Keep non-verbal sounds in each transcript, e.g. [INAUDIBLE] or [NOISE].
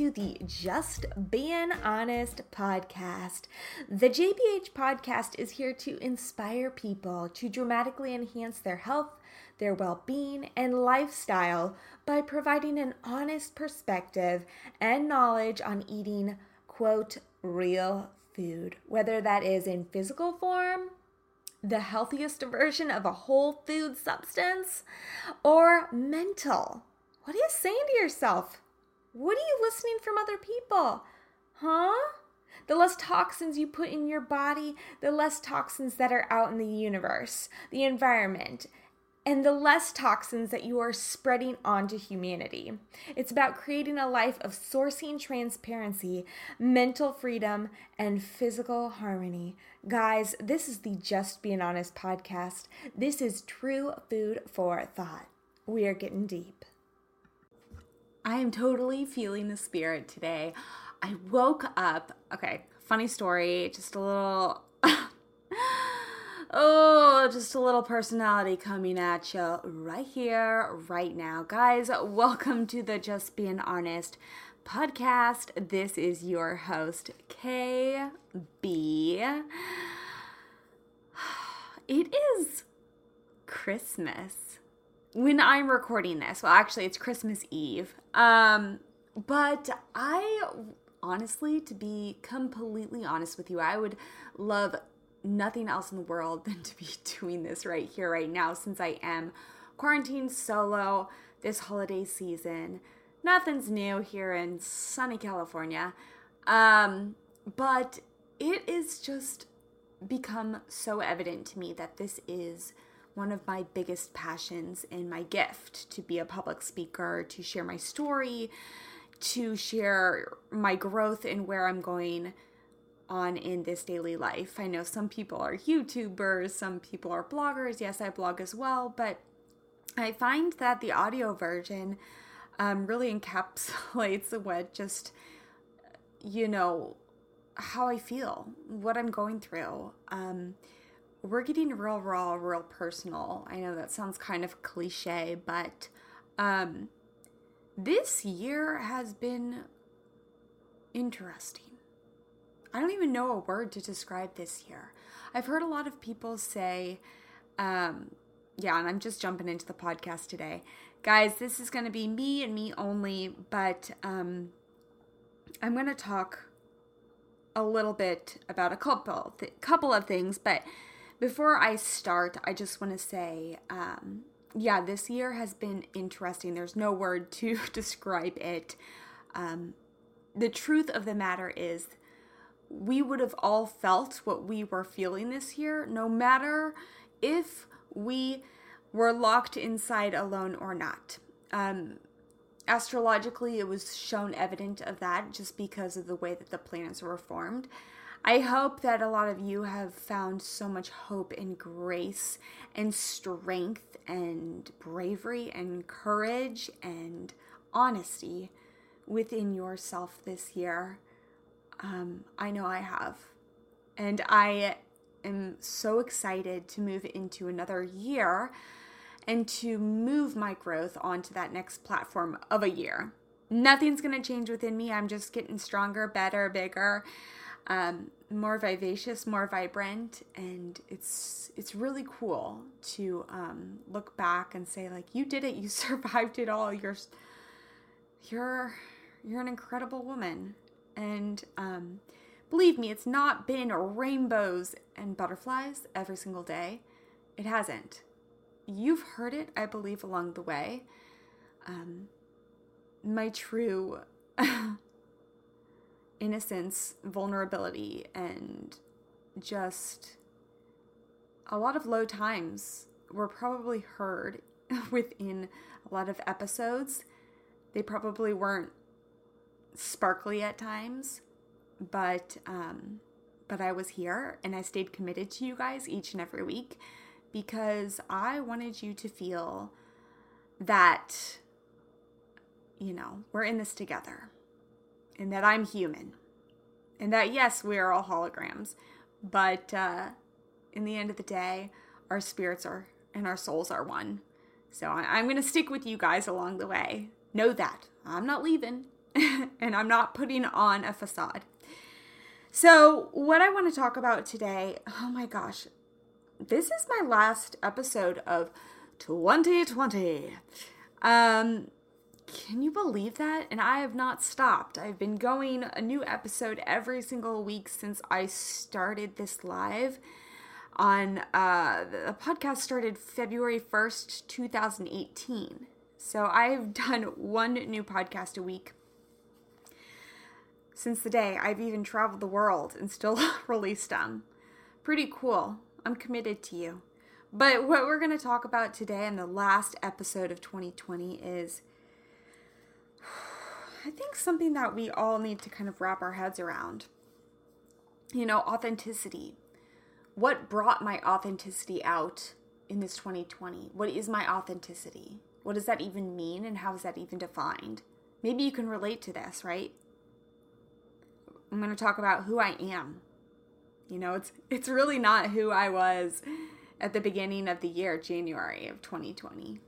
to the Just Being Honest podcast. The JBH podcast is here to inspire people to dramatically enhance their health, their well being, and lifestyle by providing an honest perspective and knowledge on eating, quote, real food, whether that is in physical form the healthiest version of a whole food substance or mental. What are you saying to yourself? What are you listening from other people? Huh? The less toxins you put in your body, the less toxins that are out in the universe, the environment, and the less toxins that you are spreading onto humanity. It's about creating a life of sourcing transparency, mental freedom, and physical harmony. Guys, this is the Just Being Honest podcast. This is true food for thought. We are getting deep. I am totally feeling the spirit today. I woke up, okay, funny story, just a little [LAUGHS] Oh, just a little personality coming at you right here, right now. Guys, welcome to the Just Being Honest podcast. This is your host, KB. [SIGHS] It is Christmas when I'm recording this. Well, actually, it's Christmas Eve. Um, but I honestly, to be completely honest with you, I would love nothing else in the world [LAUGHS] than to be doing this right here, right now, since I am quarantined solo this holiday season. Nothing's new here in sunny California. Um, but it is just become so evident to me that this is one of my biggest passions and my gift to be a public speaker, to share my story, to share my growth and where I'm going on in this daily life. I know some people are YouTubers, some people are bloggers. Yes, I blog as well, but I find that the audio version um, really encapsulates [LAUGHS] what just, you know, how I feel, what I'm going through. Um, we're getting real raw, real personal. I know that sounds kind of cliche, but um, this year has been interesting. I don't even know a word to describe this year. I've heard a lot of people say, um, yeah, and I'm just jumping into the podcast today. Guys, this is going to be me and me only, but um, I'm going to talk a little bit about a couple th- couple of things, but before I start, I just want to say um, yeah, this year has been interesting. There's no word to [LAUGHS] describe it. Um, the truth of the matter is we would have all felt what we were feeling this year, no matter if we were locked inside alone or not. Um, astrologically, it was shown evident of that just because of the way that the planets were formed. I hope that a lot of you have found so much hope and grace and strength and bravery and courage and honesty within yourself this year. Um, I know I have. And I am so excited to move into another year and to move my growth onto that next platform of a year. Nothing's going to change within me. I'm just getting stronger, better, bigger, um, more vivacious, more vibrant, and it's it's really cool to um, look back and say like you did it, you [LAUGHS] survived it all. You're you're you're an incredible woman, and um, believe me, it's not been rainbows and butterflies every single day. It hasn't. You've heard it, I believe, along the way. Um, my true [LAUGHS] innocence, vulnerability, and just a lot of low times were probably heard [LAUGHS] within a lot of episodes. They probably weren't sparkly at times, but um, but I was here and I stayed committed to you guys each and every week because I wanted you to feel that you know we're in this together and that I'm human and that yes we are all holograms, but uh, in the end of the day, our spirits are and our souls are one. So I, I'm going to stick with you guys along the way. Know that I'm not leaving. [LAUGHS] and I'm not putting on a facade. So, what I want to talk about today, oh my gosh, this is my last episode of 2020. Um, can you believe that? And I have not stopped. I've been going a new episode every single week since I started this live on uh the podcast started February 1st, 2018. So I've [LAUGHS] done one new podcast a week since the day I've even traveled the world and still [LAUGHS] released them. Pretty cool. I'm committed to you. But what we're going to talk about today in the last episode of 2020 is I think something that we all need to kind of wrap our heads around. You know, authenticity. What brought my authenticity out in this 2020? What is my authenticity? What does that even mean and how is that even defined? Maybe you can relate to this, right? I'm going to talk about who I am. You know, it's it's really not who I was at the beginning of the year, January of 2020.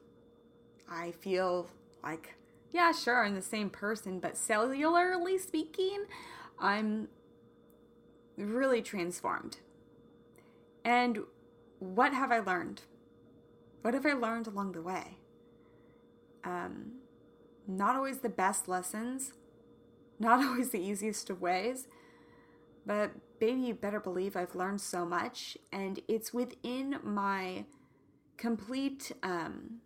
I feel like yeah, sure, I'm the same person, but cellularly speaking, I'm really transformed. And what have I learned? What have I learned along the way? Um, not always the best lessons, not [LAUGHS] always the easiest of ways, but baby, you better believe I've learned so much, and it's within my complete, um,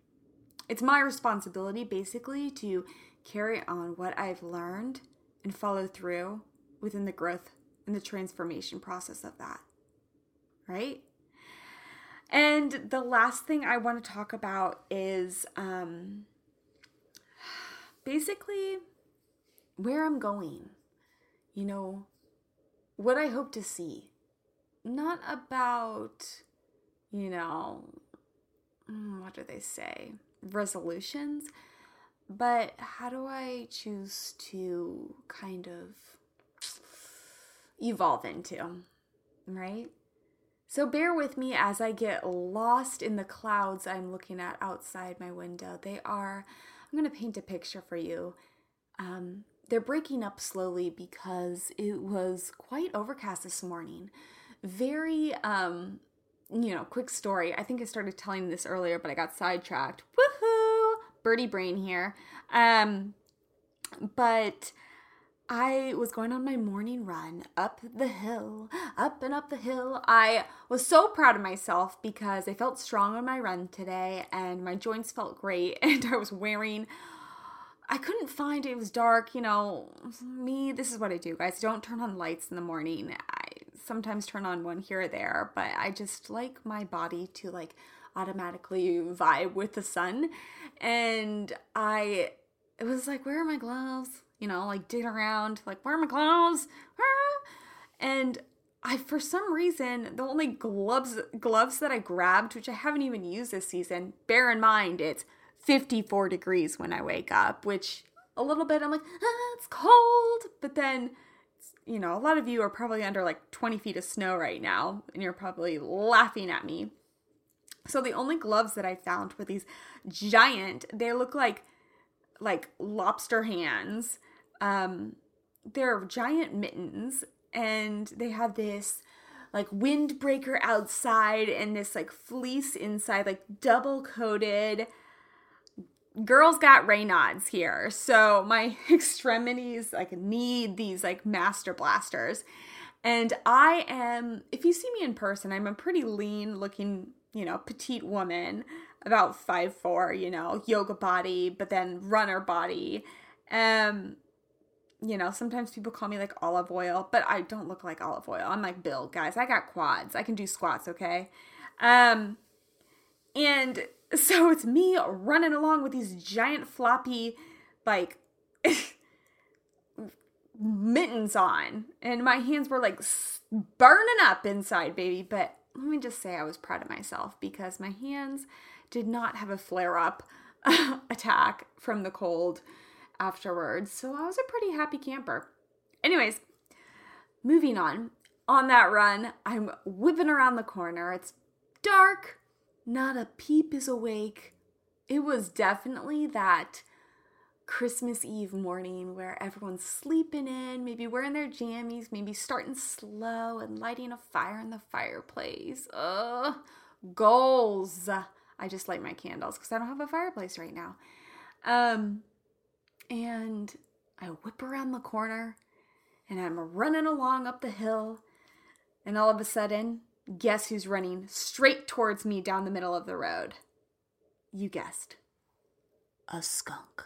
it's my responsibility basically to carry on what I've learned and follow through within the growth and the transformation process of that. Right? And the last thing I want to talk about is um, basically where I'm going, you know, what I hope to see. Not about, you know, mm, what do they say? Resolutions, but how do I choose to kind of evolve into, right? So bear with me as I get lost in the clouds I'm looking at outside my window. They are, I'm going to paint a picture for you. Um, they're breaking up slowly because it was quite overcast this morning. Very, um, you know, quick story. I think I started telling this earlier, but I got sidetracked. Woohoo! Birdie brain here. Um, but I was going on my morning run up the hill, up and up the hill. I was so proud of myself because I felt strong on my run today and my joints felt great [LAUGHS] and I was wearing I couldn't find it was dark, you know. Me, this is what I do, guys. Don't turn on lights in the morning. Sometimes turn on one here or there, but I just like my body to like automatically vibe with the sun. And I it was like, where are my gloves? you know, like digging around, like, where are my gloves? Ah! And I, for some reason, the only gloves gloves that I grabbed, which I haven't even used this season, bear in mind it's 54 degrees when I wake up, which a little bit I'm like, ah, it's cold. But then, you know, a lot of you are probably under like 20 feet of snow right now, and you're probably laughing at me. So the only gloves that I found were these giant, they look like like lobster hands um, they're giant mittens and they have this like windbreaker outside and this like fleece inside, like double coated. Girls got Raynaud's here. So my [LAUGHS] extremities like need these like master blasters. And I am, if you see me in person, I'm a pretty lean looking, you know, petite woman, about five four, you know, yoga body, but then runner body. Um, you know, sometimes people call me like olive oil, but I don't look like olive oil. I'm like Bill, guys. I got quads. I can do squats, okay? Um and so it's me running along with these giant floppy like [LAUGHS] mittens on and my hands were like burning up inside, baby, but let me just say I was proud of myself because my hands did not have a flare up [LAUGHS] attack from the cold afterwards. So I was a pretty happy camper. Anyways, moving on. On that run, I'm whipping around the corner. It's dark, not a peep is awake. It was definitely that Christmas Eve morning where everyone's sleeping in, maybe wearing their jammies, maybe starting slow and lighting a fire in the fireplace. Ugh, goals. I just light my candles because I don't have a fireplace right now. Um, and I whip around the corner and I'm running along up the hill, and all of a sudden, guess who's running straight towards me down the middle of the road? You guessed. A skunk.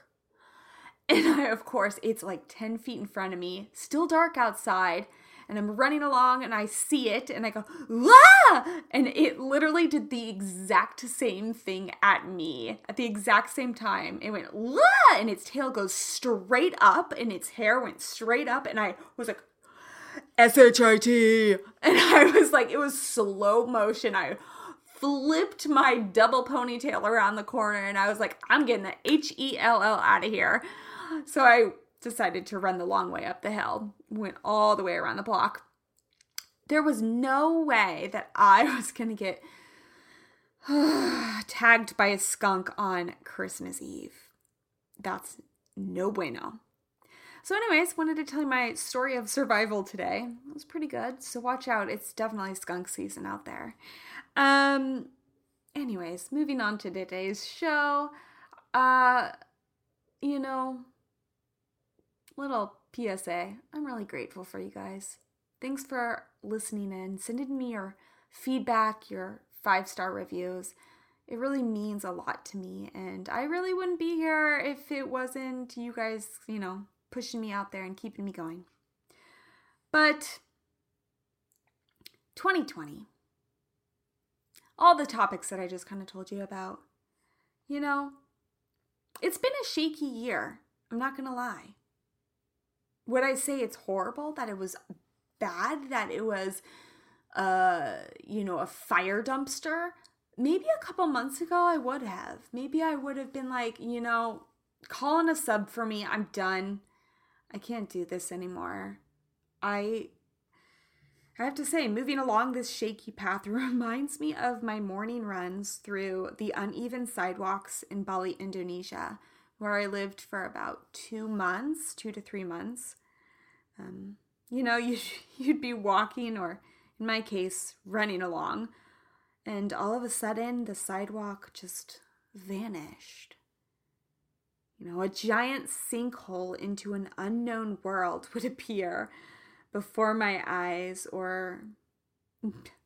And I, of course, it's like 10 feet in front of me, still dark outside, and I'm running along and I see it and I go, ah! And it literally did the exact same thing at me at the exact same time. It went, ah! And its tail goes straight up and its hair went straight up. And I was like, S-H-I-T. And [LAUGHS] I was like, it was slow motion. I flipped my double ponytail around the corner and I was like, I'm getting the H E L L out of here. So I decided to run the long way up the hill, went all the way around the block. There was no way that I [LAUGHS] was going to get [SIGHS] tagged by a skunk on Christmas Eve. That's no bueno. So, anyways, wanted to tell you my story of survival today. It was pretty good. So watch out. It's definitely skunk season out there. Um anyways, moving on to today's show. Uh you know, little PSA. I'm really grateful for you guys. Thanks for listening in, sending me your feedback, your five star reviews. It really means a lot to me, and I really wouldn't be here if it wasn't you guys, you know, pushing me out there and keeping me going. But 2020, all the topics that I just kind of told you about, you know, it's been a shaky year. I'm not going to lie would I say it's horrible that it was bad that it was uh you know a fire dumpster maybe a couple months ago I would have maybe I would have been like you know calling a sub for me I'm done I can't do this anymore I I have to say, moving along this shaky path [LAUGHS] reminds me of my morning runs through the uneven sidewalks in Bali, Indonesia, where I lived for about two months, two to three months. Um, you know, [LAUGHS] you, you'd be walking, or in my case, running along, and all of a sudden the sidewalk just vanished. You know, a giant sinkhole into an unknown world would appear before my eyes, or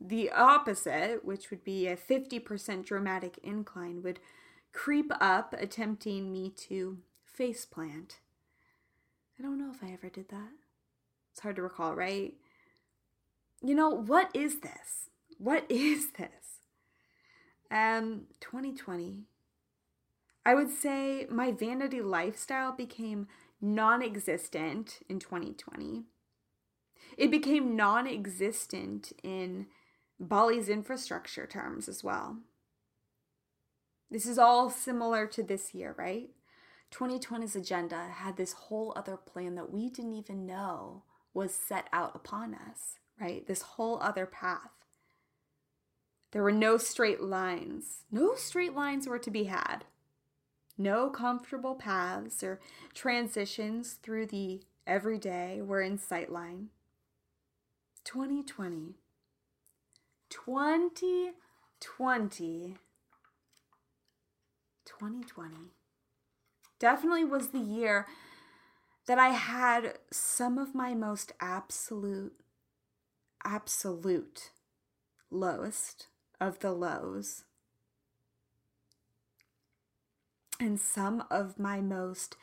the opposite, which would be a 50% dramatic incline, would creep up, attempting me to faceplant. I don't know if I ever did that. It's hard to recall, right? You know, what is this? What is this? Um, 2020. I would say my vanity lifestyle became non existent in 2020. It became non existent in Bali's infrastructure terms as well. This is all similar to this year, right? 2020's agenda had this whole other plan that we didn't even know was set out upon us, right? This whole other path. There were no straight lines. No straight lines were to be had. No comfortable paths or transitions through the everyday were in sightline. 2020. 2020 2020 definitely was the year that I had some of my most absolute, absolute lowest of the lows. And some of my most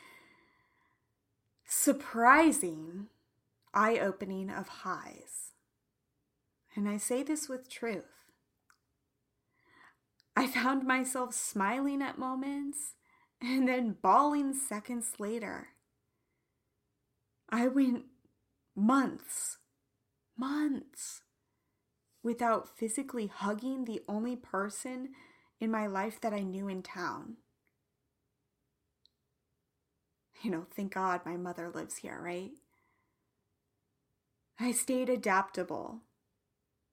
surprising, eye opening of highs. And I say this with truth. I found myself smiling at moments and then bawling seconds later. I went months, months without physically hugging the only person in my life that I knew in town. You know, thank God my mother lives here, right? I stayed adaptable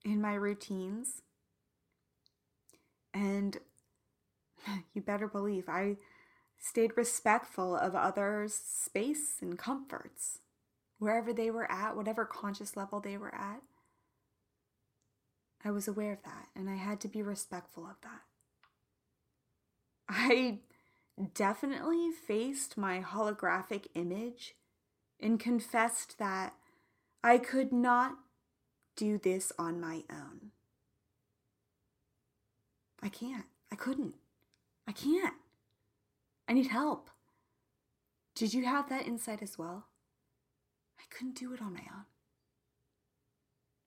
in my routines and [LAUGHS] you better believe I stayed respectful of others' space and comforts, wherever they were at, whatever conscious level they were at. I was aware of that, and I had to be respectful of that. I definitely faced my holographic image and confessed that I could not do this on my own. I can't. I couldn't. I can't. I need help. Did you have that insight as well? I couldn't do it on my own.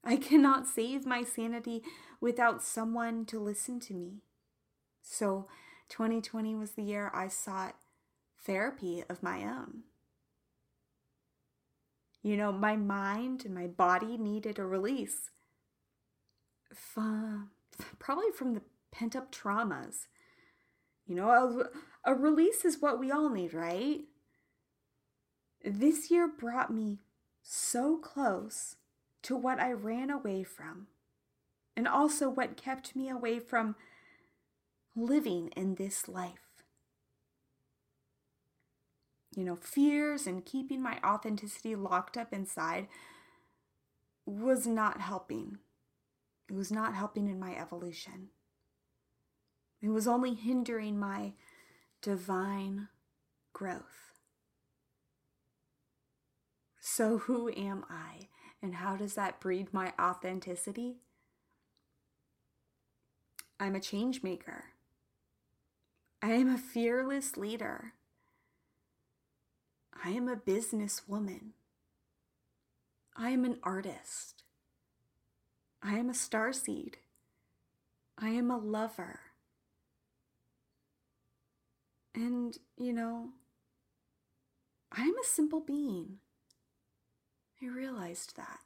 I cannot save my sanity without someone to listen to me. So, 2020 was the year I sought therapy of my own. You know, my mind and my body needed a release. From, probably from the pent up traumas. You know, a, a release is what we all need, right? This year brought me so close to what I ran away from, and also what kept me away from living in this life. You know, fears and keeping my authenticity locked up inside was not helping. It was not helping in my evolution. It was only hindering my divine growth. So, who am I, and how does that breed my authenticity? I'm a change maker. I am a fearless leader. I am a businesswoman. I am an artist. I am a starseed. I am a lover. And, you know, I am a simple being. I realized that.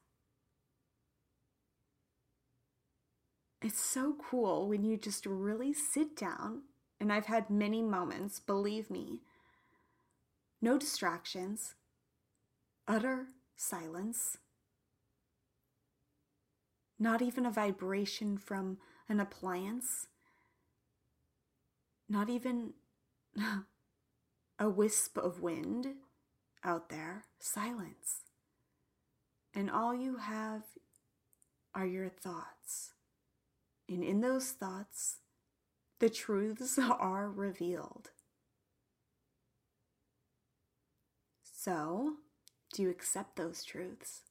It's so cool when you just really sit down, and I've had many moments, believe me. No distractions, utter silence, not even a vibration from an appliance, not even [LAUGHS] a wisp of wind out there, silence. And all you have are your thoughts. And in those thoughts, the truths [LAUGHS] are revealed. So, do you accept those truths?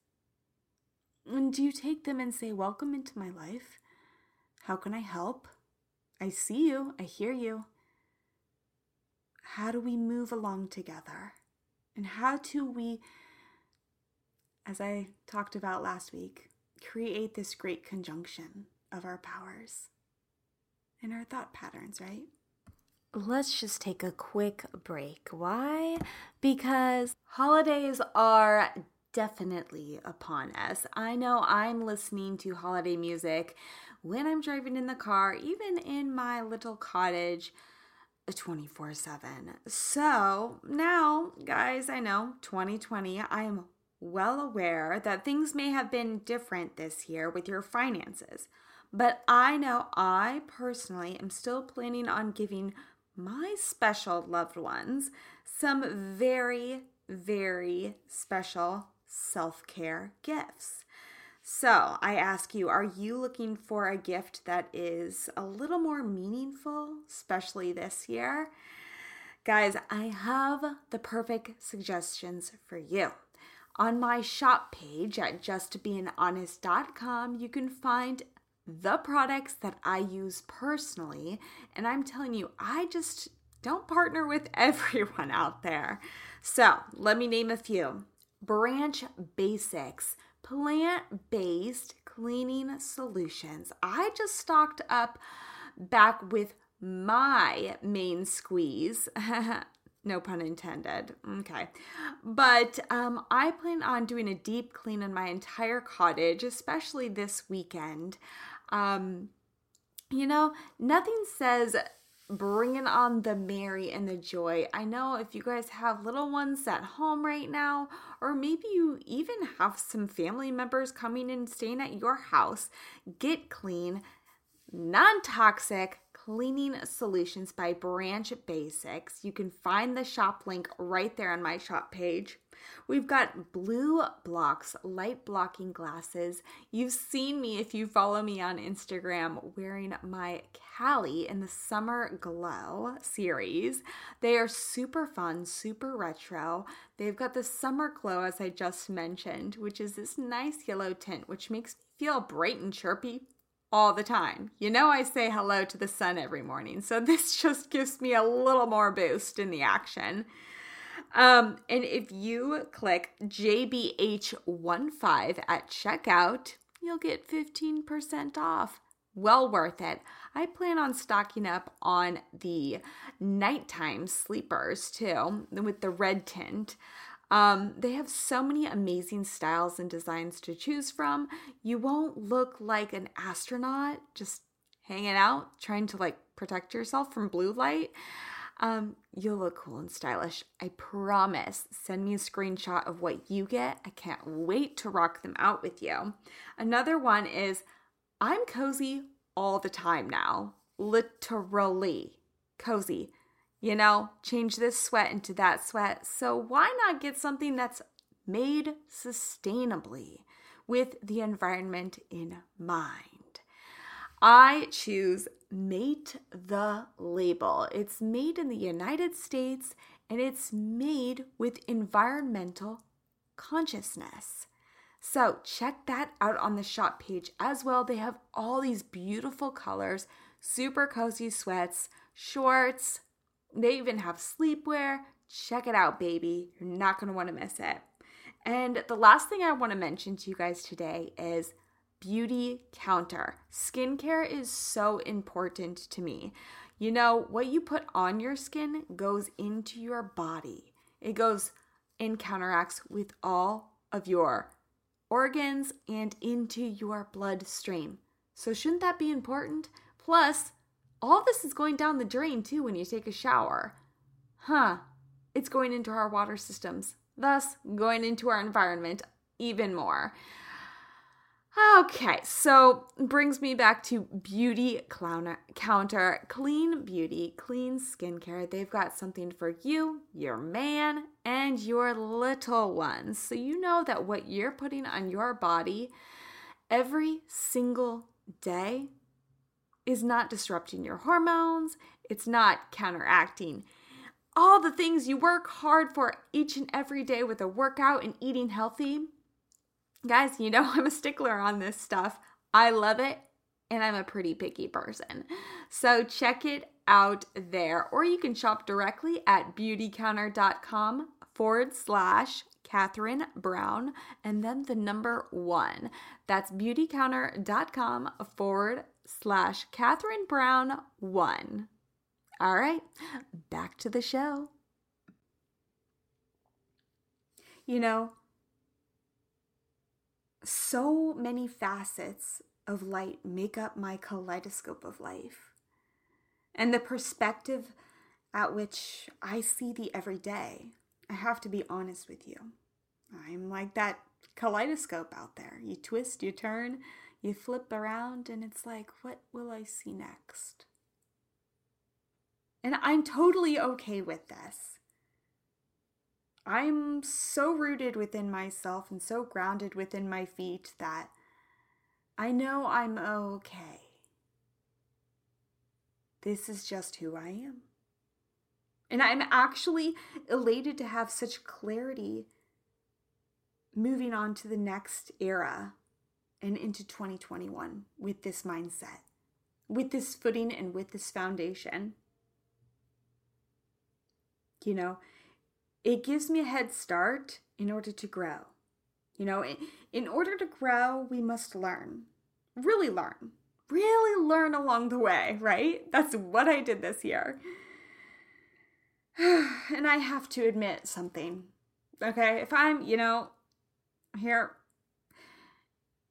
And do you take them and say, Welcome into my life? How can I help? I see you, I hear you how do we move along together? And how do we, as I talked about last week, create this great conjunction of our powers and our thought patterns, right? Let's just take a quick break. Why? Because holidays are definitely upon us. I know I'm listening to holiday music when I'm driving in the car, even in my little cottage uh, 24 7. So now, guys, I know 2020, I am well aware that things may have been different this year with your finances. But I know I personally am still planning on giving my special loved ones some very, very special self care gifts. So I ask you, are you looking for a gift that is a little more meaningful, especially this year? Guys, I have the perfect suggestions for you. On my shop page at justbeinghonest.com, you can find the products that I use personally. And I'm telling you, I just don't partner with [LAUGHS] everyone out there. So let me name a few Branch Basics plant based cleaning solutions. I just stocked up back with my main squeeze. [LAUGHS] no pun intended. Okay. But um, I plan on doing a deep clean in my entire cottage, especially this weekend. Um, you know, nothing says bringing on the merry and the joy. I know if you guys have little ones at home right now, or maybe you even have some family members coming and staying at your house, get clean, non toxic cleaning solutions by Branch Basics. You can find the shop link right there on my shop page. We've got blue blocks, light blocking glasses. You've seen me if you follow me on Instagram wearing my Callie in the Summer Glow series. They are super fun, super retro. They've got the Summer Glow, as I just mentioned, which is this nice yellow tint, which makes me feel bright and chirpy all the time. You know, I say hello to the sun every morning, so [LAUGHS] this just gives me a little more boost in the action. Um, and if you click JBH15 at checkout, you'll get 15% off. Well worth it. I plan on stocking up on the nighttime sleepers too, with the red tint. Um, they have so many amazing styles and designs to choose from. You won't look like an astronaut just hanging out, trying to like protect yourself from blue light. Um, you'll look cool and stylish. I promise. Send me a screenshot of what you get. I can't wait to rock them out with you. Another one is I'm cozy all the time now. Literally cozy. You know, change this sweat into that sweat. So why not get something that's made sustainably with the environment in mind? I choose Mate the Label. It's made in the United States and it's made with environmental consciousness. So check that out on the shop page as well. They have all these beautiful colors, super cozy sweats, shorts. They even have sleepwear. Check it out, baby. You're not going to want to miss it. And the last thing I want to mention to you guys today is beauty counter. Skincare is so important to me. You know, what you put on your skin goes into your body, it goes and counteracts with all of your organs and into your bloodstream. So, shouldn't that be important? Plus, all this is going down the drain too when you take a shower. Huh, it's going into our water systems, thus going into our environment even more. Okay, so brings me back to Beautycounter, Clean Beauty, Clean Skincare. They've got something for you, your man, and your little ones. So you know that what you're putting on your body every single day is not disrupting your hormones, it's not counteracting all the things you work hard for each and every day with a workout and eating healthy Guys, you know [LAUGHS] I'm a stickler on this stuff. I love it and I'm a pretty picky person. So check it out there. Or you can shop directly at beautycounter.com forward slash Catherine Brown and then the number one. That's beautycounter.com forward slash Catherine Brown one. All right, back to the show. You know, so many facets of light make up my kaleidoscope of life. And the perspective at which I see the everyday, I have to be honest with you. I'm like that kaleidoscope out there. You twist, you turn, you flip around, and it's like, what will I see next? And I'm totally okay with this. I'm so rooted within myself and so grounded within my feet that I know I'm okay. This is just who I am. And I'm actually elated to have such clarity moving on to the next era and into 2021 with this mindset, with this footing, and with this foundation. You know, it gives me a head start in order to grow. You know, in order to grow, we must learn. Really learn. Really learn along the way, right? That's what I did this year. [SIGHS] and I have to admit something. Okay, if I'm, you know, here,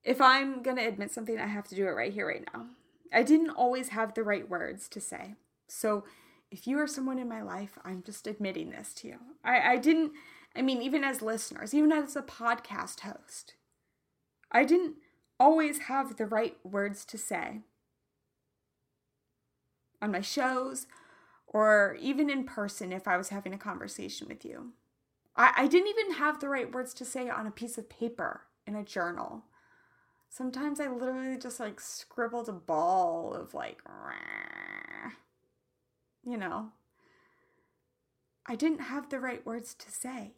if I'm going to admit something, I have to do it right here, right now. I didn't always have the right words to say. So if you are someone in my life, I'm just admitting this to you. I, I didn't, I mean, even as listeners, even as a podcast host, I didn't always have the right words to say. on my shows or even in person if I was having a conversation with you. I, I didn't even have the right words to say on a piece of paper in a journal. Sometimes I literally just like scribbled a ball of like, you know. I didn't have the right words to say.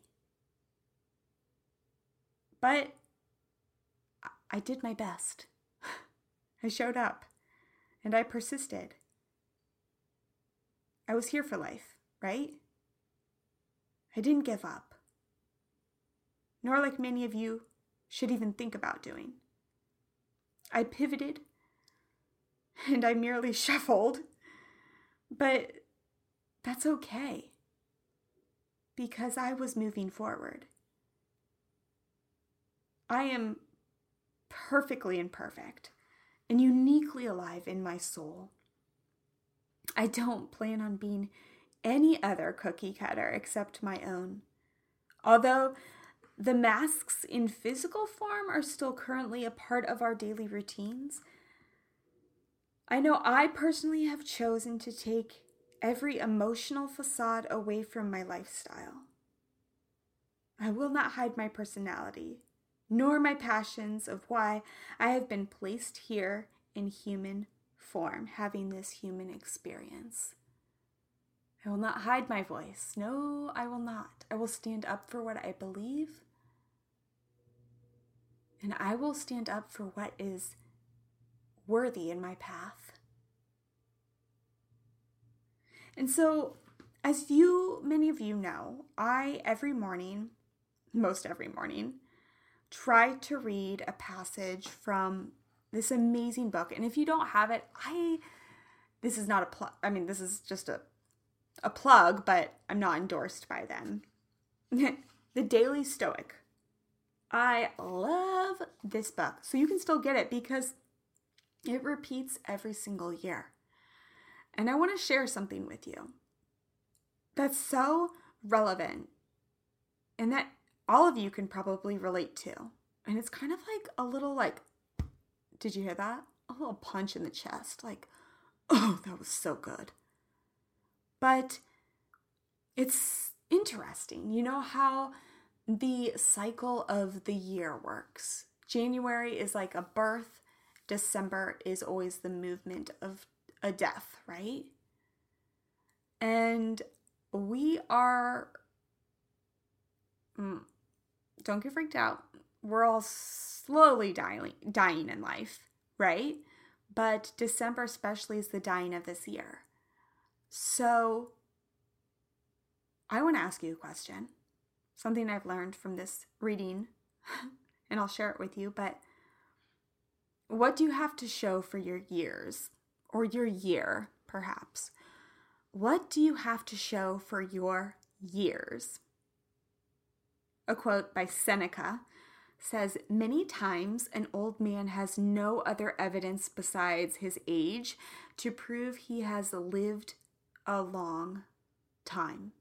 But I did my best. [LAUGHS] I showed up and I persisted. I was here for life, right? I didn't give up. Nor like many of you should even think about doing. I pivoted and I merely [LAUGHS] shuffled, but that's okay because I was moving forward. I am perfectly imperfect and uniquely alive in my soul. I don't plan on being any other cookie cutter except my own. Although the masks in physical form are still currently a part of our daily routines, I know I personally have chosen to take every emotional facade away from my lifestyle. I will not hide my personality, nor my passions of why I have been placed here in human form, having this human experience. I will not hide my voice. No, I will not. I will stand up for what I believe. And I will stand up for what is worthy in my path. And so, as you, many of you know, I every morning, most every morning, try to read a passage from this amazing book. And if you don't have it, I, this is not a plug. I mean, this is just a a plug, but I'm not endorsed by them. [LAUGHS] the Daily Stoic. I love this book. So you can still get it because it repeats every single year. And I want to share something with you that's so relevant and that all of you can probably relate to. And it's kind of like a little like, did you hear that? A little punch in the chest. Like, oh, that was so good. But it's interesting. You know how the cycle of the year works. January is like a birth, December is always the movement of a death, right? And we are, mm, don't get freaked out. We're all slowly dying, dying in life, right? But December, especially, is the dying of this year. So, I want to ask you a question. Something I've learned from this reading, [LAUGHS] and I'll share it with you. But what do you have to show for your years, or your year, perhaps? What do you have to show for your years? A quote by Seneca says Many times an old man has no other evidence besides his age to prove he has lived a long time.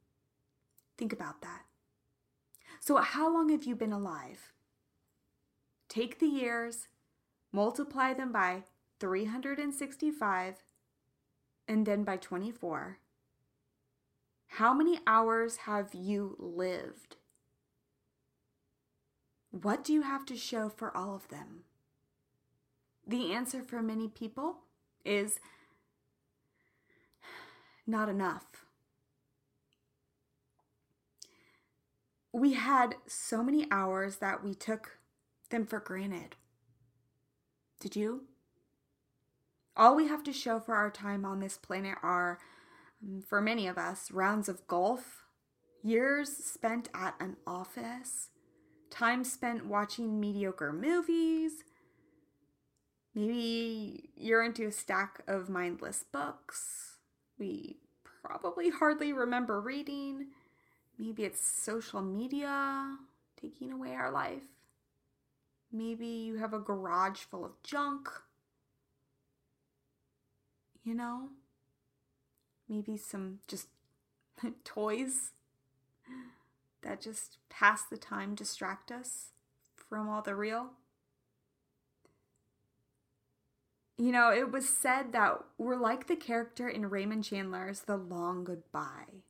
Think about that. So, how long have you been alive? Take the years, multiply them by 365, and then by 24. How many hours have you lived? What do you have to show for all of them? The answer for many people is not enough. We had so many hours that we took them for granted. Did you? All we have to show for our time on this planet are, um, for many of us, rounds of golf, years spent at an office, time spent watching mediocre movies. Maybe you're into a stack of mindless books we probably hardly remember reading. Maybe it's social media taking away our life. Maybe you have a garage full of junk. You know? Maybe some just [LAUGHS] toys that just pass the time, distract us from all the real. You know, it was said that we're like the character in Raymond Chandler's The Long Goodbye.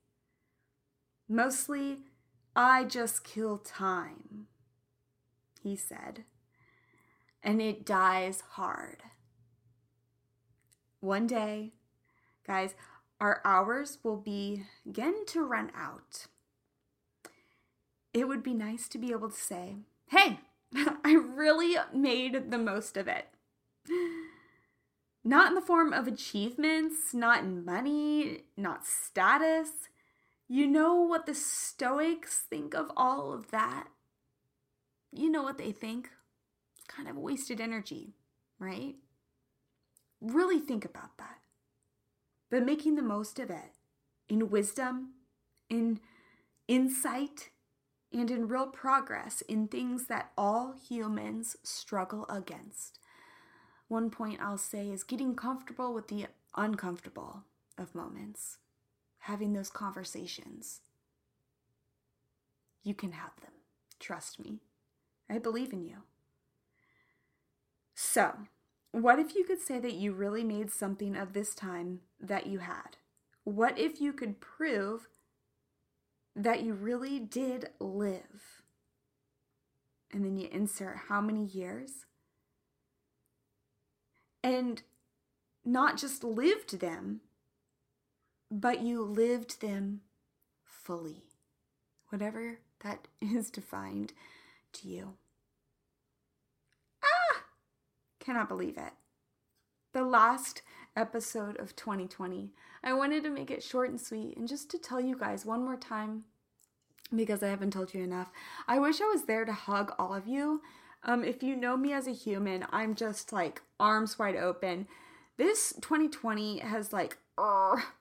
Mostly, I just kill time, he said, and it dies hard. One day, guys, our hours will begin to run out. It would be nice to be able to say, hey, [LAUGHS] I really made the most of it. Not in the form of achievements, not in money, not status. You know what the Stoics think of all of that? You know what they think? It's kind of wasted energy, right? Really think about that. But making the most of it in wisdom, in insight, and in real progress in things that all humans struggle against. One point I'll say is getting comfortable with the uncomfortable of moments, having those conversations. You can have them. Trust me. I believe in you. So, what if you could say that you really made something of this time that you had? What if you could prove that you really did live? And then you insert how many years? And not just lived them, but you lived them fully. Whatever that [LAUGHS] is defined to you. Ah! Cannot believe it. The last episode of 2020. I wanted to make it short and sweet and just to tell you guys one more time because I haven't told you enough. I wish I was there to hug all of you. Um, if you know me as a human, I'm just like arms wide open. This 2020 has like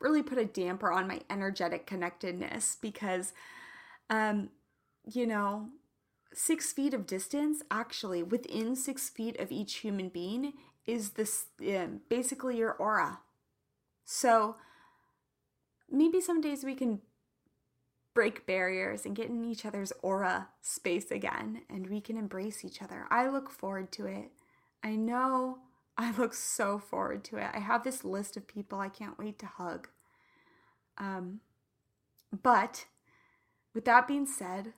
really put a damper on my energetic connectedness because, um, you know, six feet of distance, actually, within six feet of each human being, is this um, basically your aura. So maybe some days we can break barriers and get in each other's aura space again and we can embrace each other. I look forward to it. I know I look so forward to it. I have this list of people I can't wait to hug. Um, but with that being said,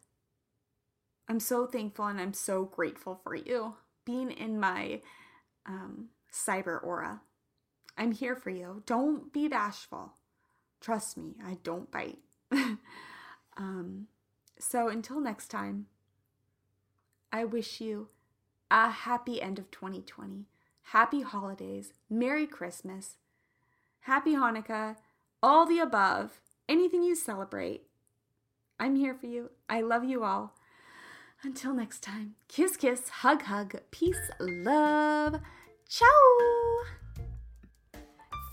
I'm so thankful and I'm so grateful for you being in my um, cyber aura. I'm here for you. Don't be bashful. Trust me, I don't bite. [LAUGHS] um, so until next time, I wish you a happy end of 2020, happy holidays, Merry Christmas, Happy Hanukkah, all the above, anything you celebrate. I'm here for you. I love you all. Until next time, kiss, kiss, hug, hug, peace, love. Ciao!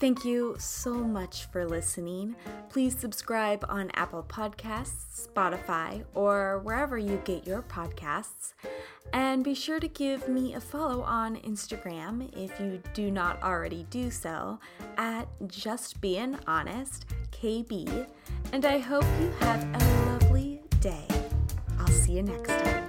Thank you so much for listening. Please subscribe on Apple Podcasts, Spotify, or wherever you get your podcasts. And be sure to give me a follow on Instagram if you do not already do so at Just Being Honest KB. And I hope you have a lovely day. I'll see you next time.